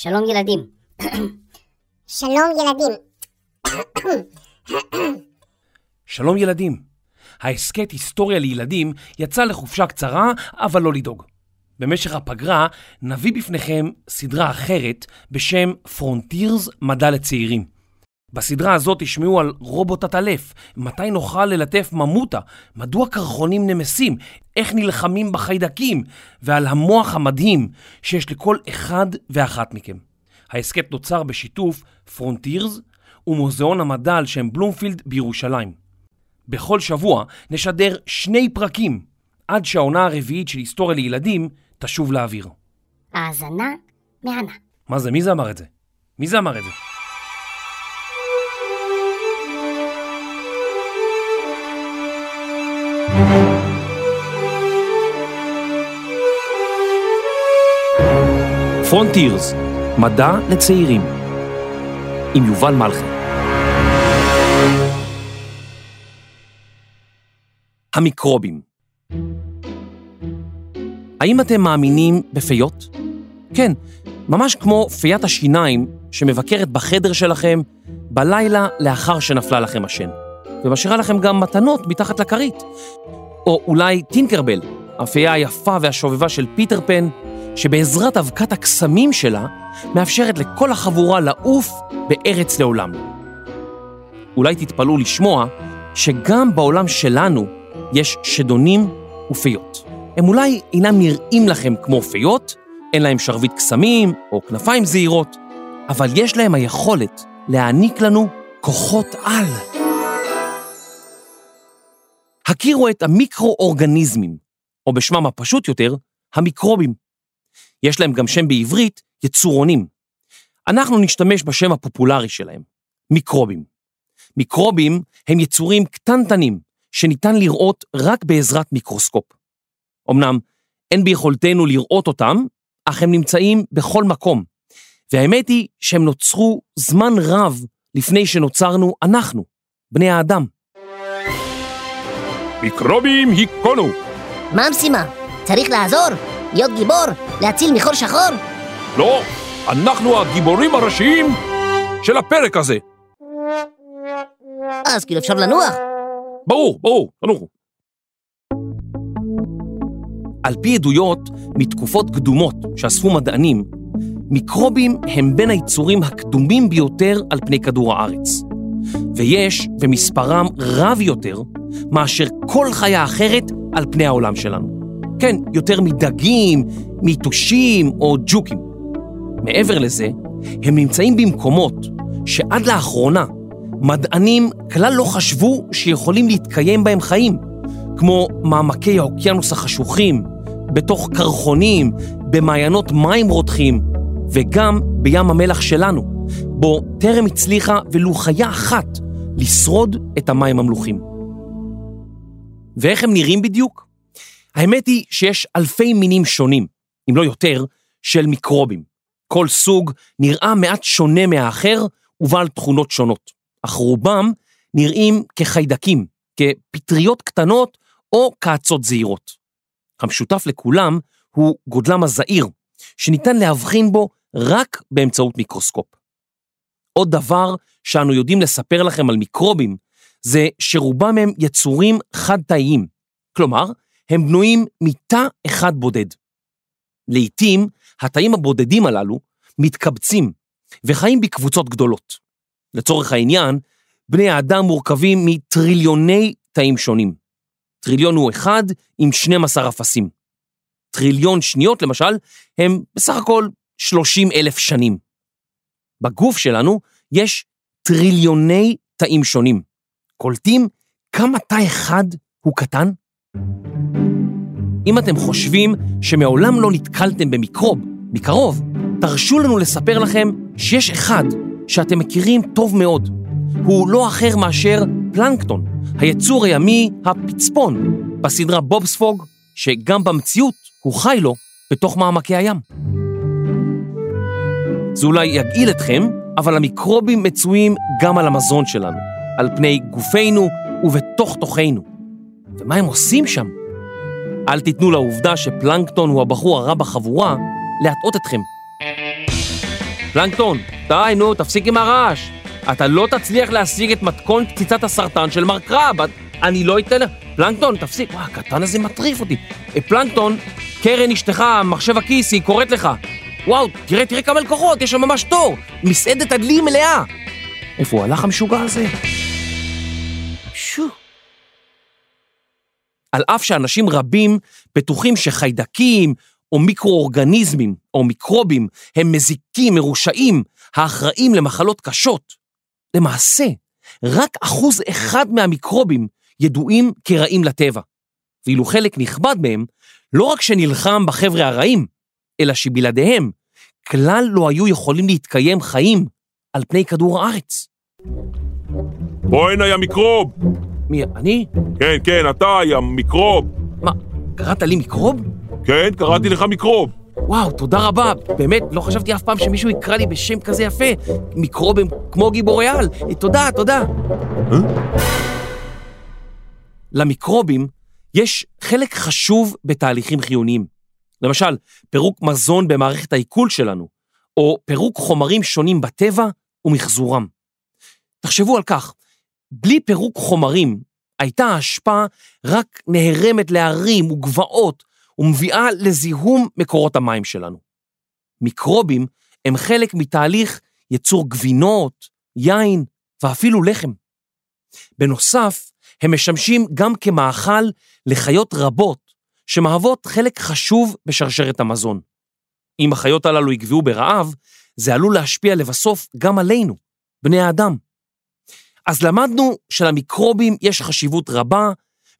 שלום ילדים. שלום ילדים. שלום ילדים. ההסכת היסטוריה לילדים יצא לחופשה קצרה, אבל לא לדאוג. במשך הפגרה נביא בפניכם סדרה אחרת בשם פרונטירס מדע לצעירים. בסדרה הזאת תשמעו על רובוט עטלף, מתי נוכל ללטף ממוטה, מדוע קרחונים נמסים, איך נלחמים בחיידקים, ועל המוח המדהים שיש לכל אחד ואחת מכם. ההסכת נוצר בשיתוף פרונטירס ומוזיאון המדע על שם בלומפילד בירושלים. בכל שבוע נשדר שני פרקים עד שהעונה הרביעית של היסטוריה לילדים תשוב לאוויר. האזנה מהנה. מה זה? מי זה אמר את זה? מי זה אמר את זה? פרונטירס, מדע לצעירים, עם יובל מלכי. המיקרובים האם אתם מאמינים בפיות? כן, ממש כמו פיית השיניים שמבקרת בחדר שלכם בלילה לאחר שנפלה לכם השן, ומשאירה לכם גם מתנות מתחת לכרית. או אולי טינקרבל, הפייה היפה והשובבה של פיטר פן, שבעזרת אבקת הקסמים שלה מאפשרת לכל החבורה לעוף בארץ לעולם. אולי תתפלאו לשמוע שגם בעולם שלנו יש שדונים ופיות. הם אולי אינם נראים לכם כמו פיות, אין להם שרביט קסמים או כנפיים זעירות, אבל יש להם היכולת להעניק לנו כוחות על. הכירו את המיקרואורגניזמים, או בשמם הפשוט יותר, המיקרובים. יש להם גם שם בעברית, יצורונים. אנחנו נשתמש בשם הפופולרי שלהם, מיקרובים. מיקרובים הם יצורים קטנטנים שניתן לראות רק בעזרת מיקרוסקופ. אמנם אין ביכולתנו לראות אותם, אך הם נמצאים בכל מקום. והאמת היא שהם נוצרו זמן רב לפני שנוצרנו אנחנו, בני האדם. מיקרובים היכונו! מה המשימה? צריך לעזור? להיות גיבור? להציל מחור שחור? לא, אנחנו הגיבורים הראשיים של הפרק הזה. אז כאילו אפשר לנוח? ברור, ברור, תנוחו. על פי עדויות מתקופות קדומות שאספו מדענים, מיקרובים הם בין היצורים הקדומים ביותר על פני כדור הארץ. ויש, ומספרם רב יותר, מאשר כל חיה אחרת על פני העולם שלנו. כן, יותר מדגים, מיתושים או ג'וקים. מעבר לזה, הם נמצאים במקומות שעד לאחרונה מדענים כלל לא חשבו שיכולים להתקיים בהם חיים, כמו מעמקי האוקיינוס החשוכים, בתוך קרחונים, במעיינות מים רותחים, וגם בים המלח שלנו, בו טרם הצליחה ולו חיה אחת לשרוד את המים המלוכים. ואיך הם נראים בדיוק? האמת היא שיש אלפי מינים שונים, אם לא יותר, של מיקרובים. כל סוג נראה מעט שונה מהאחר ובעל תכונות שונות, אך רובם נראים כחיידקים, כפטריות קטנות או כאצות זעירות. המשותף לכולם הוא גודלם הזעיר, שניתן להבחין בו רק באמצעות מיקרוסקופ. עוד דבר שאנו יודעים לספר לכם על מיקרובים, זה שרובם הם יצורים חד-תאיים, כלומר, הם בנויים מתא אחד בודד. לעתים, התאים הבודדים הללו מתקבצים וחיים בקבוצות גדולות. לצורך העניין, בני האדם מורכבים מטריליוני תאים שונים. טריליון הוא אחד עם 12 אפסים. טריליון שניות, למשל, הם בסך הכל 30 אלף שנים. בגוף שלנו יש טריליוני תאים שונים. קולטים כמה תא אחד הוא קטן? אם אתם חושבים שמעולם לא נתקלתם במיקרוב מקרוב, תרשו לנו לספר לכם שיש אחד שאתם מכירים טוב מאוד. הוא לא אחר מאשר פלנקטון, היצור הימי הפצפון, בסדרה בובספוג, שגם במציאות הוא חי לו בתוך מעמקי הים. זה אולי יגעיל אתכם, אבל המיקרובים מצויים גם על המזון שלנו, על פני גופנו ובתוך תוכנו. ומה הם עושים שם? אל תיתנו לעובדה שפלנקטון הוא הבחור הרע בחבורה להטעות אתכם. פלנקטון, די, נו, תפסיק עם הרעש. אתה לא תצליח להשיג את מתכון קציצת הסרטן של מר קרב. אני לא אתן. פלנקטון, תפסיק. וואי, הקטן הזה מטריף אותי. אה, פלנקטון, קרן אשתך, מחשב הכיס, היא קוראת לך. וואו, תראה, תראה כמה לקוחות, יש שם ממש תור. מסעדת הדלי מלאה. איפה הוא הלך המשוגע הזה? על אף שאנשים רבים בטוחים שחיידקים או מיקרואורגניזמים או מיקרובים הם מזיקים, מרושעים, האחראים למחלות קשות, למעשה, רק אחוז אחד מהמיקרובים ידועים כרעים לטבע, ואילו חלק נכבד מהם לא רק שנלחם בחבר'ה הרעים, אלא שבלעדיהם כלל לא היו יכולים להתקיים חיים על פני כדור הארץ. בוא הנה, יא מיקרוב! מי, אני? כן, כן, אתה, יא מיקרוב! מה, קראת לי מיקרוב? כן, קראתי לך מיקרוב. וואו, תודה רבה. באמת, לא חשבתי אף פעם שמישהו יקרא לי בשם כזה יפה. מיקרוב הם כמו גיבורי על. אה, תודה, תודה. למיקרובים יש חלק חשוב בתהליכים חיוניים. למשל, פירוק מזון במערכת העיכול שלנו, או פירוק חומרים שונים בטבע ומחזורם. תחשבו על כך, בלי פירוק חומרים, הייתה ההשפעה רק נהרמת להרים וגבעות ומביאה לזיהום מקורות המים שלנו. מיקרובים הם חלק מתהליך ייצור גבינות, יין ואפילו לחם. בנוסף, הם משמשים גם כמאכל לחיות רבות שמהוות חלק חשוב בשרשרת המזון. אם החיות הללו יגוועו ברעב, זה עלול להשפיע לבסוף גם עלינו, בני האדם. אז למדנו שלמיקרובים יש חשיבות רבה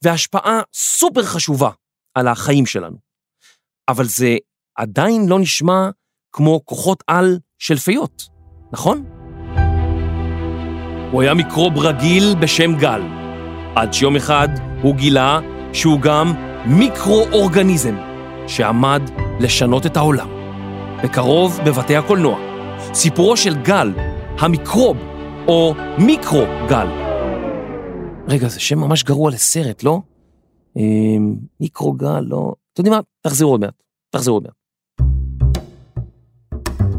והשפעה סופר חשובה על החיים שלנו. אבל זה עדיין לא נשמע כמו כוחות על של פיות, נכון? הוא היה מיקרוב רגיל בשם גל, עד שיום אחד הוא גילה שהוא גם מיקרו-אורגניזם שעמד לשנות את העולם. בקרוב בבתי הקולנוע, סיפורו של גל, המיקרוב, או מיקרו-גל. רגע, זה שם ממש גרוע לסרט, לא? אמ, מיקרוגל, לא... אתם יודעים מה? תחזרו עוד מעט. תחזרו עוד מעט.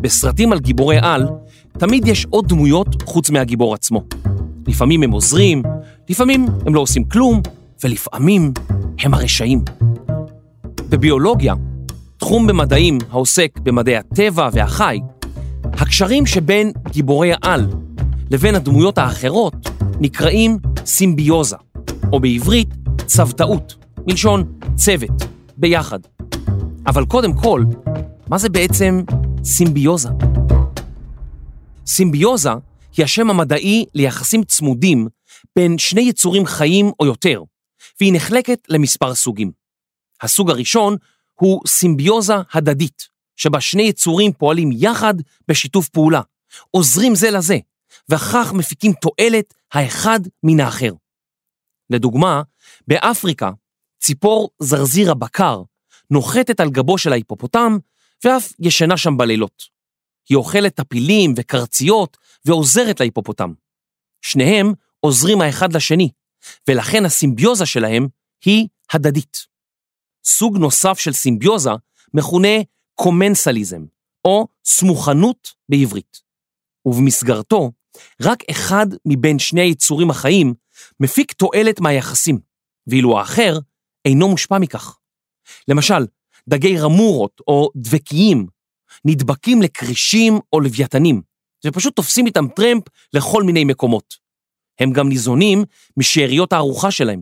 בסרטים על גיבורי על, תמיד יש עוד דמויות חוץ מהגיבור עצמו. לפעמים הם עוזרים, לפעמים הם לא עושים כלום, ולפעמים הם הרשעים. בביולוגיה, תחום במדעים העוסק במדעי הטבע והחי, הקשרים שבין גיבורי העל לבין הדמויות האחרות נקראים סימביוזה, או בעברית צוותאות, מלשון צוות, ביחד. אבל קודם כל, מה זה בעצם סימביוזה? סימביוזה היא השם המדעי ליחסים צמודים בין שני יצורים חיים או יותר, והיא נחלקת למספר סוגים. הסוג הראשון הוא סימביוזה הדדית, שבה שני יצורים פועלים יחד בשיתוף פעולה, עוזרים זה לזה, וכך מפיקים תועלת האחד מן האחר. לדוגמה, באפריקה, ציפור זרזיר הבקר נוחתת על גבו של ההיפופוטם ואף ישנה שם בלילות. היא אוכלת טפילים וקרציות ועוזרת להיפופוטם. שניהם עוזרים האחד לשני, ולכן הסימביוזה שלהם היא הדדית. סוג נוסף של סימביוזה מכונה קומנסליזם, או סמוכנות בעברית. ובמסגרתו, רק אחד מבין שני היצורים החיים מפיק תועלת מהיחסים, ואילו האחר אינו מושפע מכך. למשל, דגי רמורות או דבקיים נדבקים לכרישים או לוויתנים, ופשוט תופסים איתם טרמפ לכל מיני מקומות. הם גם ניזונים משאריות הארוחה שלהם.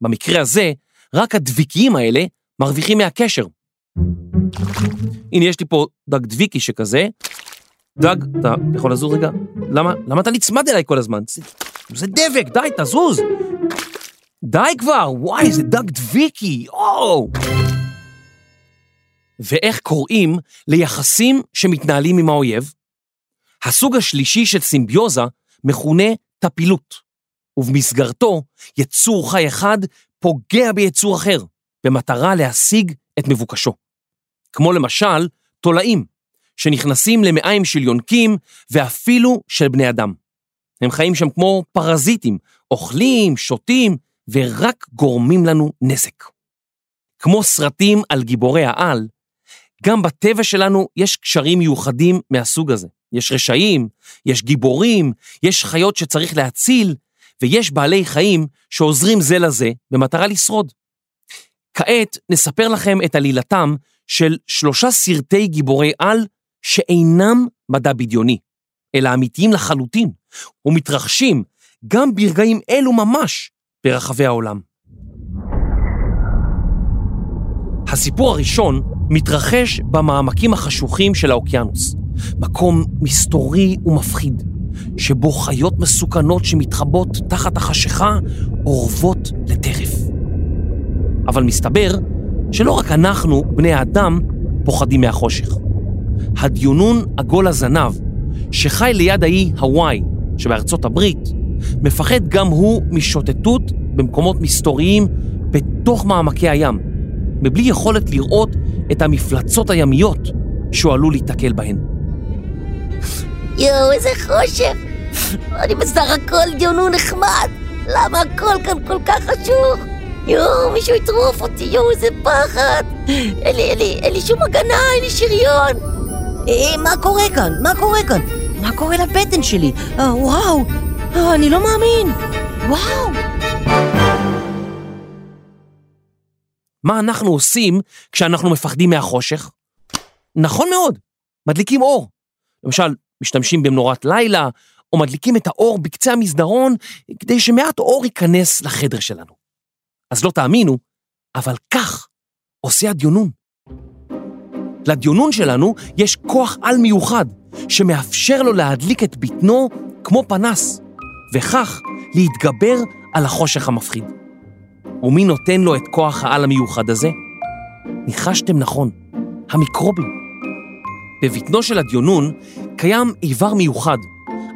במקרה הזה, רק הדביקיים האלה מרוויחים מהקשר. הנה, יש לי פה דג דביקי שכזה. דג, אתה יכול לזוז רגע? למה, למה אתה נצמד אליי כל הזמן? זה, זה דבק, די, תזוז. די כבר, וואי, זה דג דביקי, יואו. ואיך קוראים ליחסים שמתנהלים עם האויב? הסוג השלישי של סימביוזה מכונה טפילות, ובמסגרתו יצור חי אחד פוגע ביצור אחר, במטרה להשיג את מבוקשו. כמו למשל, תולעים, שנכנסים למעיים של יונקים ואפילו של בני אדם. הם חיים שם כמו פרזיטים, אוכלים, שותים, ורק גורמים לנו נזק. כמו סרטים על גיבורי העל, גם בטבע שלנו יש קשרים מיוחדים מהסוג הזה. יש רשעים, יש גיבורים, יש חיות שצריך להציל, ויש בעלי חיים שעוזרים זה לזה במטרה לשרוד. כעת נספר לכם את עלילתם של שלושה סרטי גיבורי על שאינם מדע בדיוני, אלא אמיתיים לחלוטין, ומתרחשים גם ברגעים אלו ממש ברחבי העולם. הסיפור הראשון מתרחש במעמקים החשוכים של האוקיינוס, מקום מסתורי ומפחיד, שבו חיות מסוכנות שמתחבאות תחת החשיכה אורבות לטרף. אבל מסתבר שלא רק אנחנו, בני האדם, פוחדים מהחושך. הדיונון עגול הזנב, שחי ליד האי הוואי שבארצות הברית, מפחד גם הוא משוטטות במקומות מסתוריים בתוך מעמקי הים, מבלי יכולת לראות את המפלצות הימיות שהוא עלול להיתקל בהן. יואו, איזה חושך. אני בסך הכל דיונו נחמד. למה הכל כאן כל כך חשוך? יואו, מישהו יטרוף אותי, יואו, איזה פחד. אין לי, אין לי, אין לי שום הגנה, אין לי שריון. אה, מה קורה כאן? מה קורה כאן? מה קורה לבטן שלי? אה, וואו, אה, אני לא מאמין. וואו. מה אנחנו עושים כשאנחנו מפחדים מהחושך? נכון מאוד, מדליקים אור. למשל, משתמשים במנורת לילה, או מדליקים את האור בקצה המסדרון, כדי שמעט אור ייכנס לחדר שלנו. אז לא תאמינו, אבל כך עושה הדיונון. לדיונון שלנו יש כוח על מיוחד, שמאפשר לו להדליק את בטנו כמו פנס, וכך להתגבר על החושך המפחיד. ומי נותן לו את כוח העל המיוחד הזה? ניחשתם נכון, המיקרובים. בבטנו של הדיונון קיים איבר מיוחד,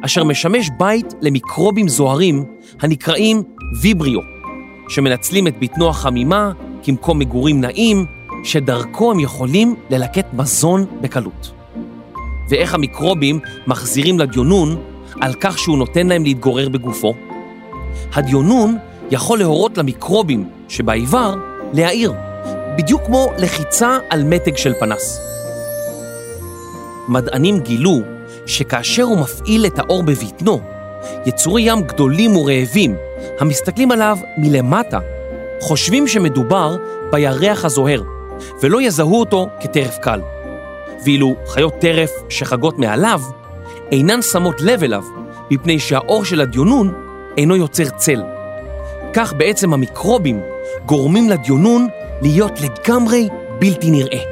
אשר משמש בית למיקרובים זוהרים הנקראים ויבריו, שמנצלים את בטנו החמימה כמקום מגורים נעים, שדרכו הם יכולים ללקט מזון בקלות. ואיך המיקרובים מחזירים לדיונון על כך שהוא נותן להם להתגורר בגופו? הדיונון יכול להורות למיקרובים שבאיבר להעיר, בדיוק כמו לחיצה על מתג של פנס. מדענים גילו שכאשר הוא מפעיל את האור בבטנו, יצורי ים גדולים ורעבים, המסתכלים עליו מלמטה, חושבים שמדובר בירח הזוהר, ולא יזהו אותו כטרף קל. ואילו חיות טרף שחגות מעליו, אינן שמות לב אליו, מפני שהאור של הדיונון אינו יוצר צל. כך בעצם המיקרובים גורמים לדיונון להיות לגמרי בלתי נראה.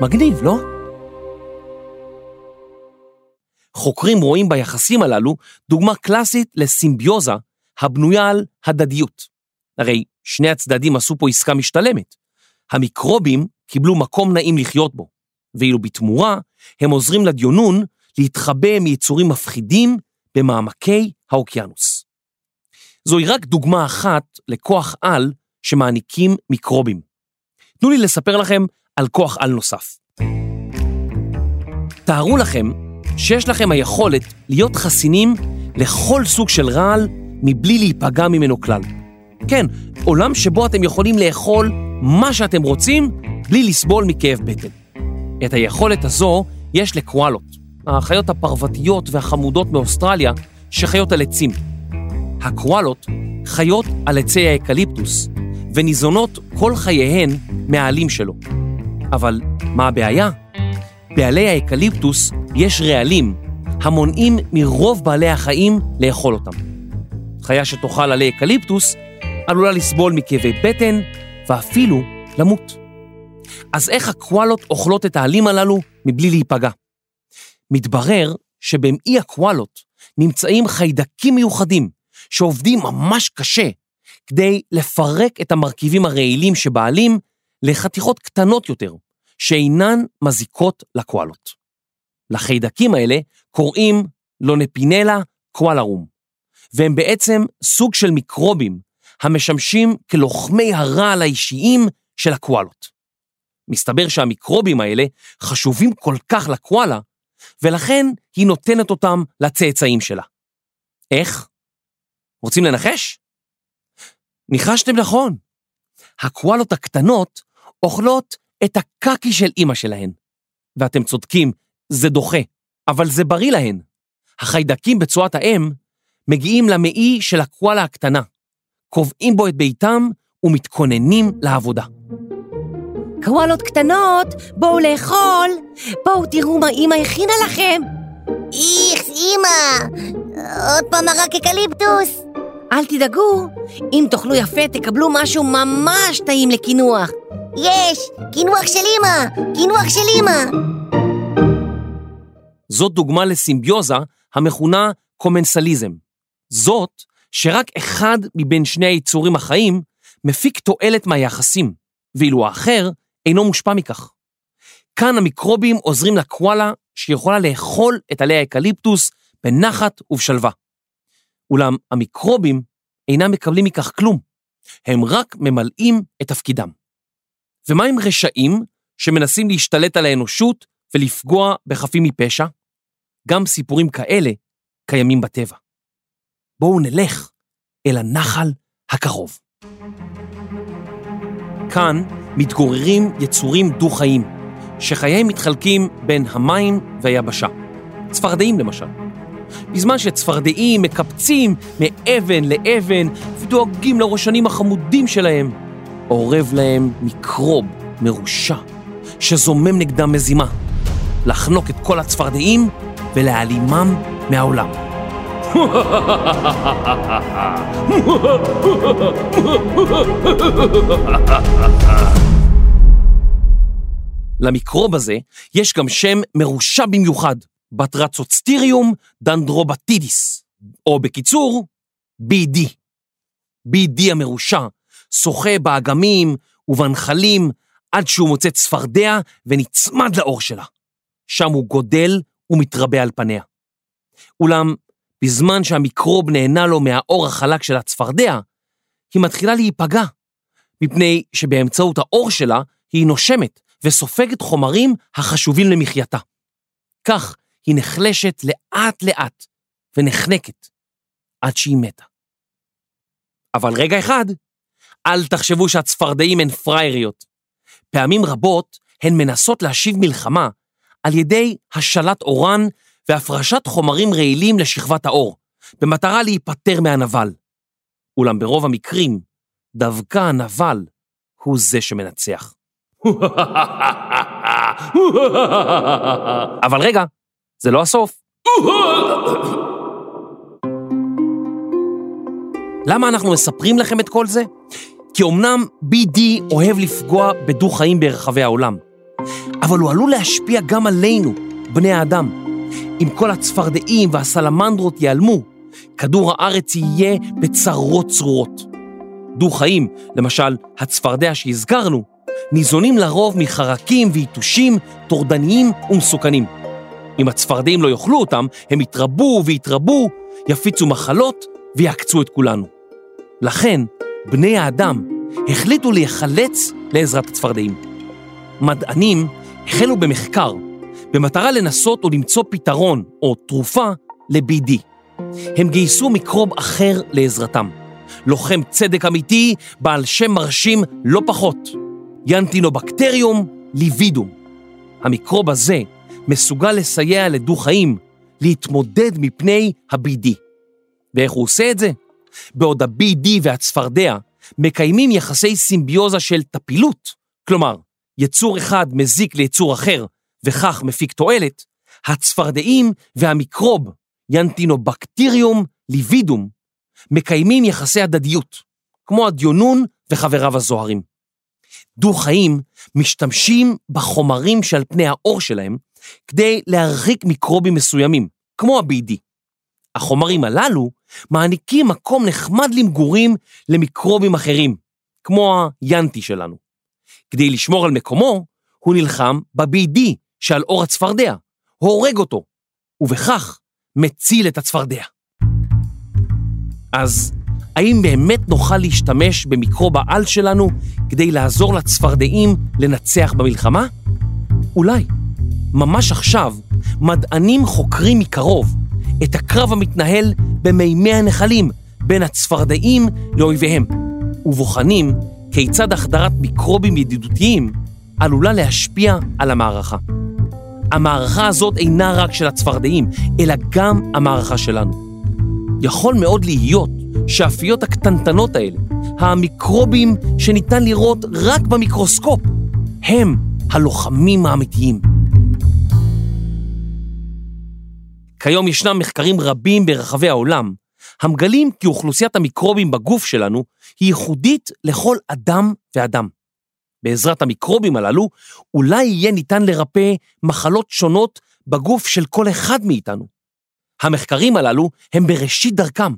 מגניב, לא? חוקרים רואים ביחסים הללו דוגמה קלאסית לסימביוזה הבנויה על הדדיות. הרי שני הצדדים עשו פה עסקה משתלמת. המיקרובים קיבלו מקום נעים לחיות בו, ואילו בתמורה הם עוזרים לדיונון להתחבא מיצורים מפחידים במעמקי האוקיינוס. זוהי רק דוגמה אחת לכוח על שמעניקים מיקרובים. תנו לי לספר לכם על כוח על נוסף. תארו לכם שיש לכם היכולת להיות חסינים לכל סוג של רעל מבלי להיפגע ממנו כלל. כן, עולם שבו אתם יכולים לאכול מה שאתם רוצים בלי לסבול מכאב בטן. את היכולת הזו יש לקואלות, החיות הפרוותיות והחמודות מאוסטרליה שחיות על עצים. הקואלות חיות על עצי האקליפטוס וניזונות כל חייהן מהעלים שלו. אבל מה הבעיה? בעלי האקליפטוס יש רעלים המונעים מרוב בעלי החיים לאכול אותם. חיה שתאכל עלי אקליפטוס עלולה לסבול מכאבי בטן ואפילו למות. אז איך הקואלות אוכלות את העלים הללו מבלי להיפגע? מתברר שבמאי הקואלות נמצאים חיידקים מיוחדים שעובדים ממש קשה כדי לפרק את המרכיבים הרעילים שבעלים לחתיכות קטנות יותר, שאינן מזיקות לקואלות. לחיידקים האלה קוראים לונפינלה קואלרום, והם בעצם סוג של מיקרובים המשמשים כלוחמי הרעל האישיים של הקואלות. מסתבר שהמיקרובים האלה חשובים כל כך לקואלה, ולכן היא נותנת אותם לצאצאים שלה. איך? רוצים לנחש? ניחשתם נכון. הקואלות הקטנות אוכלות את הקקי של אימא שלהן. ואתם צודקים, זה דוחה, אבל זה בריא להן. החיידקים בצואת האם מגיעים למעי של הקואלה הקטנה, קובעים בו את ביתם ומתכוננים לעבודה. קוואלות קטנות, בואו לאכול, בואו תראו מה אימא הכינה לכם. איכס, אמא! עוד פעם מרק אקליפטוס? אל תדאגו, אם תאכלו יפה תקבלו משהו ממש טעים לקינוח. יש! קינוח של אמא! קינוח של אמא! זאת דוגמה לסימביוזה המכונה קומנסליזם. זאת שרק אחד מבין שני היצורים החיים מפיק תועלת מהיחסים, ואילו האחר אינו מושפע מכך. כאן המיקרובים עוזרים לקואלה שיכולה לאכול את עלי האקליפטוס בנחת ובשלווה. אולם המיקרובים אינם מקבלים מכך כלום, הם רק ממלאים את תפקידם. ומה עם רשעים שמנסים להשתלט על האנושות ולפגוע בחפים מפשע? גם סיפורים כאלה קיימים בטבע. בואו נלך אל הנחל הקרוב. כאן מתגוררים יצורים דו-חיים, שחייהם מתחלקים בין המים והיבשה. צפרדעים למשל. בזמן שצפרדעים מקפצים מאבן לאבן ודואגים לראשנים החמודים שלהם, אורב להם מקרוב מרושע, שזומם נגדם מזימה, לחנוק את כל הצפרדעים ולהעלימם מהעולם. למיקרוב הזה יש גם שם מרושע במיוחד, Batrachochytrium dendrobatidis, או בקיצור, BD. BD המרושע שוחה באגמים ובנחלים עד שהוא מוצא צפרדע ונצמד לעור שלה. שם הוא גדל ומתרבה על פניה. אולם, בזמן שהמיקרוב נהנה לו מהעור החלק של הצפרדע, היא מתחילה להיפגע, מפני שבאמצעות האור שלה היא נושמת וסופגת חומרים החשובים למחייתה. כך היא נחלשת לאט-לאט ונחנקת עד שהיא מתה. אבל רגע אחד, אל תחשבו שהצפרדעים הן פראייריות. פעמים רבות הן מנסות להשיב מלחמה על ידי השלט אורן והפרשת חומרים רעילים לשכבת האור, במטרה להיפטר מהנבל. אולם ברוב המקרים, דווקא הנבל הוא זה שמנצח. אבל רגע, זה לא הסוף. למה אנחנו מספרים לכם את כל זה? כי אמנם BD אוהב לפגוע בדו-חיים ברחבי העולם, אבל הוא עלול להשפיע גם עלינו, בני האדם. אם כל הצפרדעים והסלמנדרות ייעלמו, כדור הארץ יהיה בצרות צרורות. דו-חיים, למשל הצפרדע שהזכרנו, ניזונים לרוב מחרקים ויתושים טורדניים ומסוכנים. אם הצפרדעים לא יאכלו אותם, הם יתרבו ויתרבו, יפיצו מחלות ויעקצו את כולנו. לכן, בני האדם החליטו להיחלץ לעזרת הצפרדעים. מדענים החלו במחקר במטרה לנסות או למצוא פתרון או תרופה ל-BD. הם גייסו מיקרוב אחר לעזרתם. לוחם צדק אמיתי, בעל שם מרשים לא פחות. ינטינובקטריום ליבידום. המיקרוב הזה מסוגל לסייע לדו-חיים להתמודד מפני ה-BD. ואיך הוא עושה את זה? בעוד ה-BD והצפרדע מקיימים יחסי סימביוזה של טפילות, כלומר, יצור אחד מזיק ליצור אחר וכך מפיק תועלת, הצפרדעים והמיקרוב, ינטינובקטיריום ליבידום, מקיימים יחסי הדדיות, כמו הדיונון וחבריו הזוהרים. דו-חיים משתמשים בחומרים שעל פני האור שלהם כדי להרחיק מיקרובים מסוימים, כמו ה-BD. החומרים הללו מעניקים מקום נחמד למגורים למיקרובים אחרים, כמו היאנטי שלנו. כדי לשמור על מקומו, הוא נלחם ב-BD שעל אור הצפרדע, הורג אותו, ובכך מציל את הצפרדע. אז האם באמת נוכל להשתמש במיקרוב העל שלנו כדי לעזור לצפרדעים לנצח במלחמה? אולי. ממש עכשיו, מדענים חוקרים מקרוב את הקרב המתנהל במימי הנחלים בין הצפרדעים לאויביהם, ובוחנים כיצד החדרת מיקרובים ידידותיים עלולה להשפיע על המערכה. המערכה הזאת אינה רק של הצפרדעים, אלא גם המערכה שלנו. יכול מאוד להיות שהאפיות הקטנטנות האלה, המיקרובים שניתן לראות רק במיקרוסקופ, הם הלוחמים האמיתיים. כיום ישנם מחקרים רבים ברחבי העולם המגלים כי אוכלוסיית המיקרובים בגוף שלנו היא ייחודית לכל אדם ואדם. בעזרת המיקרובים הללו, אולי יהיה ניתן לרפא מחלות שונות בגוף של כל אחד מאיתנו. המחקרים הללו הם בראשית דרכם,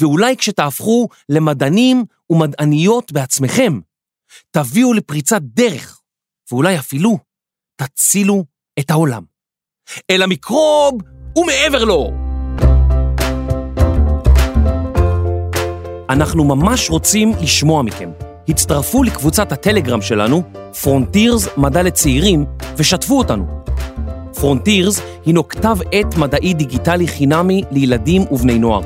ואולי כשתהפכו למדענים ומדעניות בעצמכם, תביאו לפריצת דרך, ואולי אפילו תצילו את העולם. אל המיקרוב ומעבר לו! אנחנו ממש רוצים לשמוע מכם. הצטרפו לקבוצת הטלגרם שלנו, פרונטירס מדע לצעירים, ושתפו אותנו. פרונטירס הינו כתב עת מדעי דיגיטלי חינמי לילדים ובני נוער.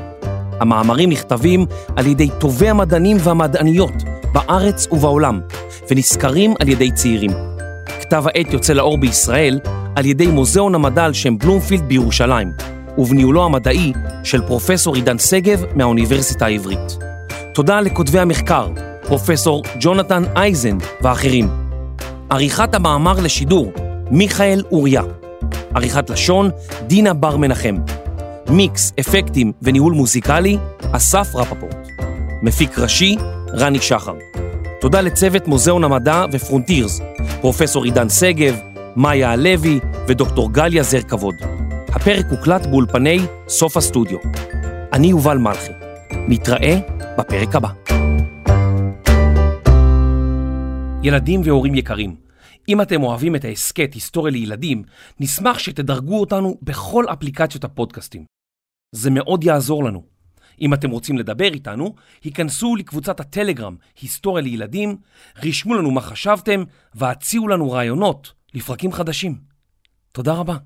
המאמרים נכתבים על ידי טובי המדענים והמדעניות בארץ ובעולם, ונשכרים על ידי צעירים. כתב העת יוצא לאור בישראל על ידי מוזיאון המדע על שם בלומפילד בירושלים, ובניהולו המדעי של פרופסור עידן שגב מהאוניברסיטה העברית. תודה לכותבי המחקר, פרופסור ג'ונתן אייזן ואחרים. עריכת המאמר לשידור, מיכאל אוריה. עריכת לשון, דינה בר מנחם. מיקס, אפקטים וניהול מוזיקלי, אסף רפפורט. מפיק ראשי, רני שחר. תודה לצוות מוזיאון המדע ופרונטירס, פרופסור עידן שגב, מאיה הלוי ודוקטור גליה זר כבוד. הפרק הוקלט באולפני סוף הסטודיו. אני יובל מלכי. נתראה בפרק הבא. ילדים והורים יקרים, אם אתם אוהבים את ההסכת היסטוריה לילדים, נשמח שתדרגו אותנו בכל אפליקציות הפודקאסטים. זה מאוד יעזור לנו. אם אתם רוצים לדבר איתנו, היכנסו לקבוצת הטלגרם היסטוריה לילדים, רשמו לנו מה חשבתם והציעו לנו רעיונות לפרקים חדשים. תודה רבה.